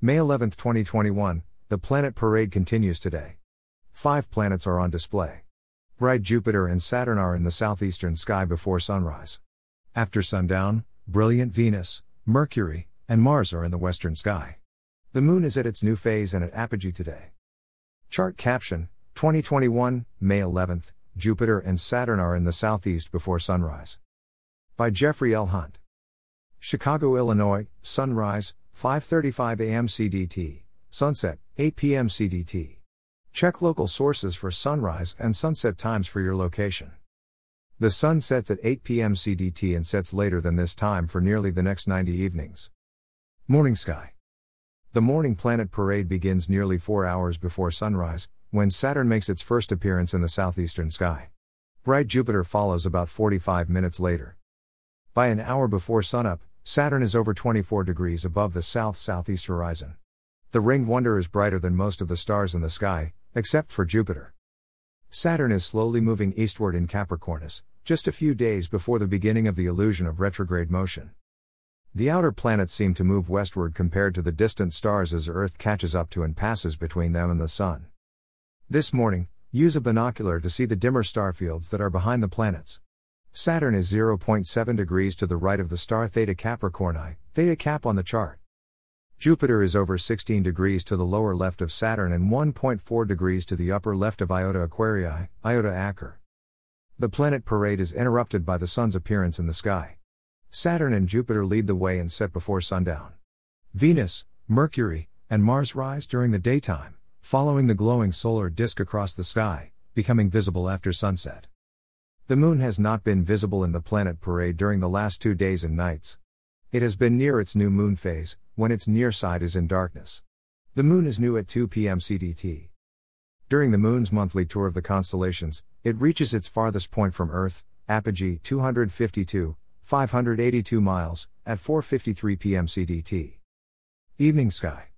May 11, 2021, the planet parade continues today. Five planets are on display. Bright Jupiter and Saturn are in the southeastern sky before sunrise. After sundown, brilliant Venus, Mercury, and Mars are in the western sky. The moon is at its new phase and at apogee today. Chart caption 2021, May 11th, Jupiter and Saturn are in the southeast before sunrise. By Jeffrey L. Hunt. Chicago, Illinois, sunrise, 5:35 a.m. CDT, sunset, 8 p.m. CDT. Check local sources for sunrise and sunset times for your location. The sun sets at 8 p.m. CDT and sets later than this time for nearly the next 90 evenings. Morning sky. The morning planet parade begins nearly 4 hours before sunrise, when Saturn makes its first appearance in the southeastern sky. Bright Jupiter follows about 45 minutes later. By an hour before sunup, Saturn is over 24 degrees above the south southeast horizon. The ringed wonder is brighter than most of the stars in the sky, except for Jupiter. Saturn is slowly moving eastward in Capricornus, just a few days before the beginning of the illusion of retrograde motion. The outer planets seem to move westward compared to the distant stars as Earth catches up to and passes between them and the Sun. This morning, use a binocular to see the dimmer star fields that are behind the planets. Saturn is 0.7 degrees to the right of the star Theta Capricorni, Theta Cap on the chart. Jupiter is over 16 degrees to the lower left of Saturn and 1.4 degrees to the upper left of Iota Aquarii, Iota Acher. The planet parade is interrupted by the Sun's appearance in the sky. Saturn and Jupiter lead the way and set before sundown. Venus, Mercury, and Mars rise during the daytime following the glowing solar disk across the sky, becoming visible after sunset. The moon has not been visible in the planet parade during the last two days and nights. It has been near its new moon phase, when its near side is in darkness. The moon is new at 2 p.m. CDT. During the moon's monthly tour of the constellations, it reaches its farthest point from Earth, apogee 252, 582 miles, at 4:53 p.m. CDT. Evening sky.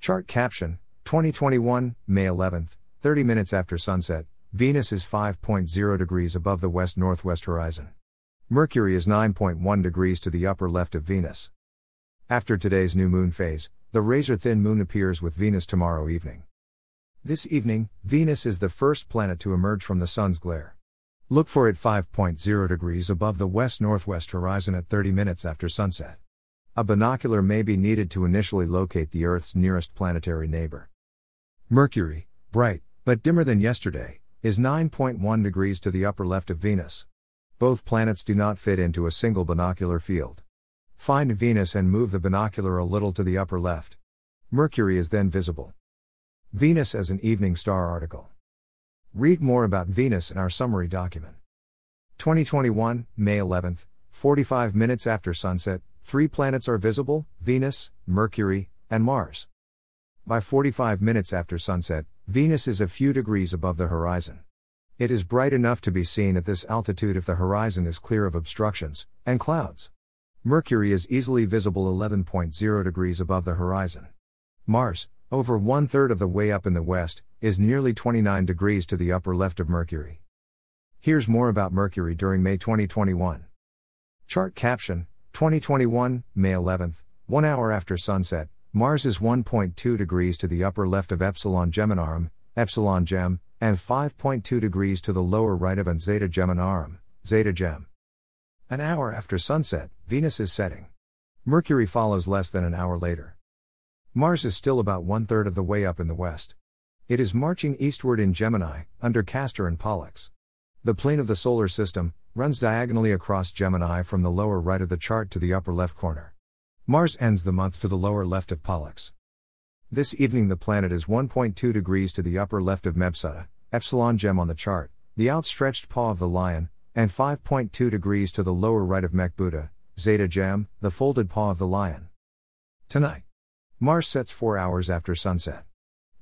Chart caption: 2021, May 11th, 30 minutes after sunset, Venus is 5.0 degrees above the west northwest horizon. Mercury is 9.1 degrees to the upper left of Venus. After today's new moon phase, the razor thin moon appears with Venus tomorrow evening. This evening, Venus is the first planet to emerge from the sun's glare. Look for it 5.0 degrees above the west northwest horizon at 30 minutes after sunset. A binocular may be needed to initially locate the Earth's nearest planetary neighbor. Mercury, bright, but dimmer than yesterday, is 9.1 degrees to the upper left of Venus. Both planets do not fit into a single binocular field. Find Venus and move the binocular a little to the upper left. Mercury is then visible. Venus as an evening star article. Read more about Venus in our summary document. 2021, May 11th, 45 minutes after sunset, three planets are visible Venus, Mercury, and Mars. By 45 minutes after sunset, Venus is a few degrees above the horizon. It is bright enough to be seen at this altitude if the horizon is clear of obstructions and clouds. Mercury is easily visible 11.0 degrees above the horizon. Mars, over one third of the way up in the west, is nearly 29 degrees to the upper left of Mercury. Here's more about Mercury during May 2021. Chart caption 2021, May 11th, one hour after sunset, Mars is 1.2 degrees to the upper left of Epsilon Geminorum, Epsilon Gem, and 5.2 degrees to the lower right of and Zeta Geminorum, Zeta Gem. An hour after sunset, Venus is setting. Mercury follows less than an hour later. Mars is still about one third of the way up in the west. It is marching eastward in Gemini, under Castor and Pollux. The plane of the solar system runs diagonally across Gemini from the lower right of the chart to the upper left corner. Mars ends the month to the lower left of Pollux. This evening the planet is 1.2 degrees to the upper left of Mebsutta, Epsilon Gem on the chart, the outstretched paw of the lion, and 5.2 degrees to the lower right of Mekbuda, Zeta Gem, the folded paw of the lion. Tonight. Mars sets 4 hours after sunset.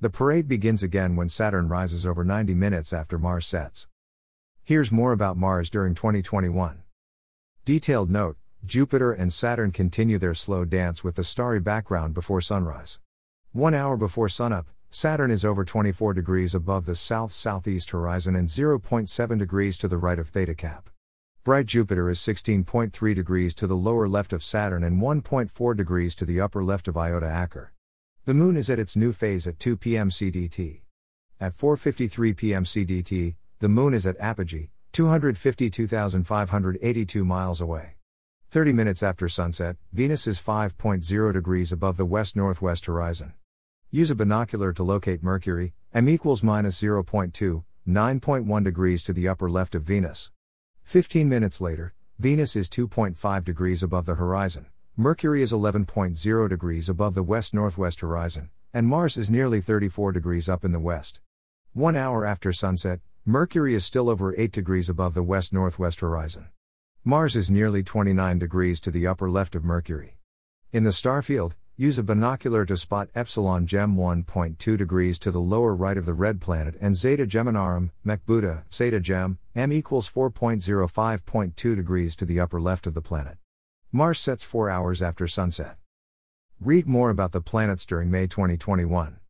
The parade begins again when Saturn rises over 90 minutes after Mars sets. Here's more about Mars during 2021. Detailed note Jupiter and Saturn continue their slow dance with the starry background before sunrise. One hour before sunup, Saturn is over 24 degrees above the south southeast horizon and 0.7 degrees to the right of Theta Cap. Bright Jupiter is 16.3 degrees to the lower left of Saturn and 1.4 degrees to the upper left of Iota Acher. The moon is at its new phase at 2 p.m. CDT. At 4:53 p.m. CDT, the moon is at apogee, 252,582 miles away. 30 minutes after sunset, Venus is 5.0 degrees above the west-northwest horizon. Use a binocular to locate Mercury, m equals minus 0.2, 9.1 degrees to the upper left of Venus. 15 minutes later, Venus is 2.5 degrees above the horizon. Mercury is 11.0 degrees above the west northwest horizon, and Mars is nearly 34 degrees up in the west. One hour after sunset, Mercury is still over 8 degrees above the west northwest horizon. Mars is nearly 29 degrees to the upper left of Mercury. In the star field, use a binocular to spot Epsilon Gem 1.2 degrees to the lower right of the red planet and Zeta Geminorum, Mekbuda, Zeta Gem, m equals 4.05.2 degrees to the upper left of the planet. Mars sets 4 hours after sunset. Read more about the planets during May 2021.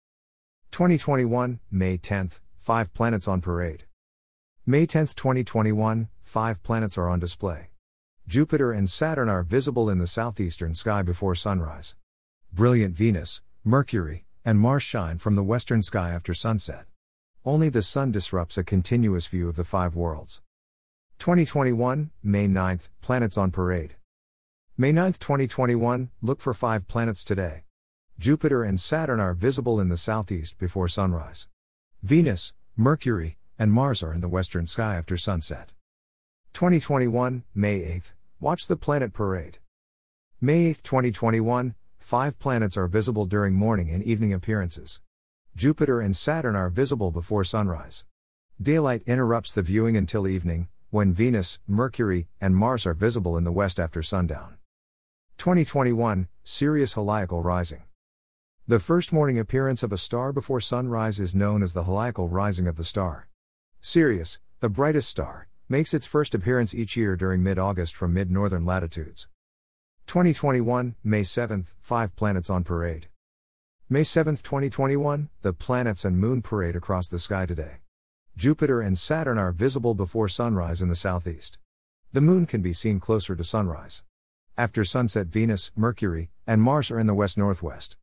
2021, May 10th, 5 planets on parade. May 10, 2021, 5 planets are on display. Jupiter and Saturn are visible in the southeastern sky before sunrise. Brilliant Venus, Mercury, and Mars shine from the western sky after sunset. Only the Sun disrupts a continuous view of the five worlds. 2021, May 9th, planets on parade. May 9, 2021, look for five planets today. Jupiter and Saturn are visible in the southeast before sunrise. Venus, Mercury, and Mars are in the western sky after sunset. 2021, May 8th, watch the planet parade. May 8, 2021, five planets are visible during morning and evening appearances. Jupiter and Saturn are visible before sunrise. Daylight interrupts the viewing until evening, when Venus, Mercury, and Mars are visible in the west after sundown. 2021 Sirius Heliacal Rising. The first morning appearance of a star before sunrise is known as the heliacal rising of the star. Sirius, the brightest star, makes its first appearance each year during mid August from mid northern latitudes. 2021, May 7th, 5 planets on parade. May 7th, 2021, the planets and moon parade across the sky today. Jupiter and Saturn are visible before sunrise in the southeast. The moon can be seen closer to sunrise. After sunset, Venus, Mercury, and Mars are in the west northwest.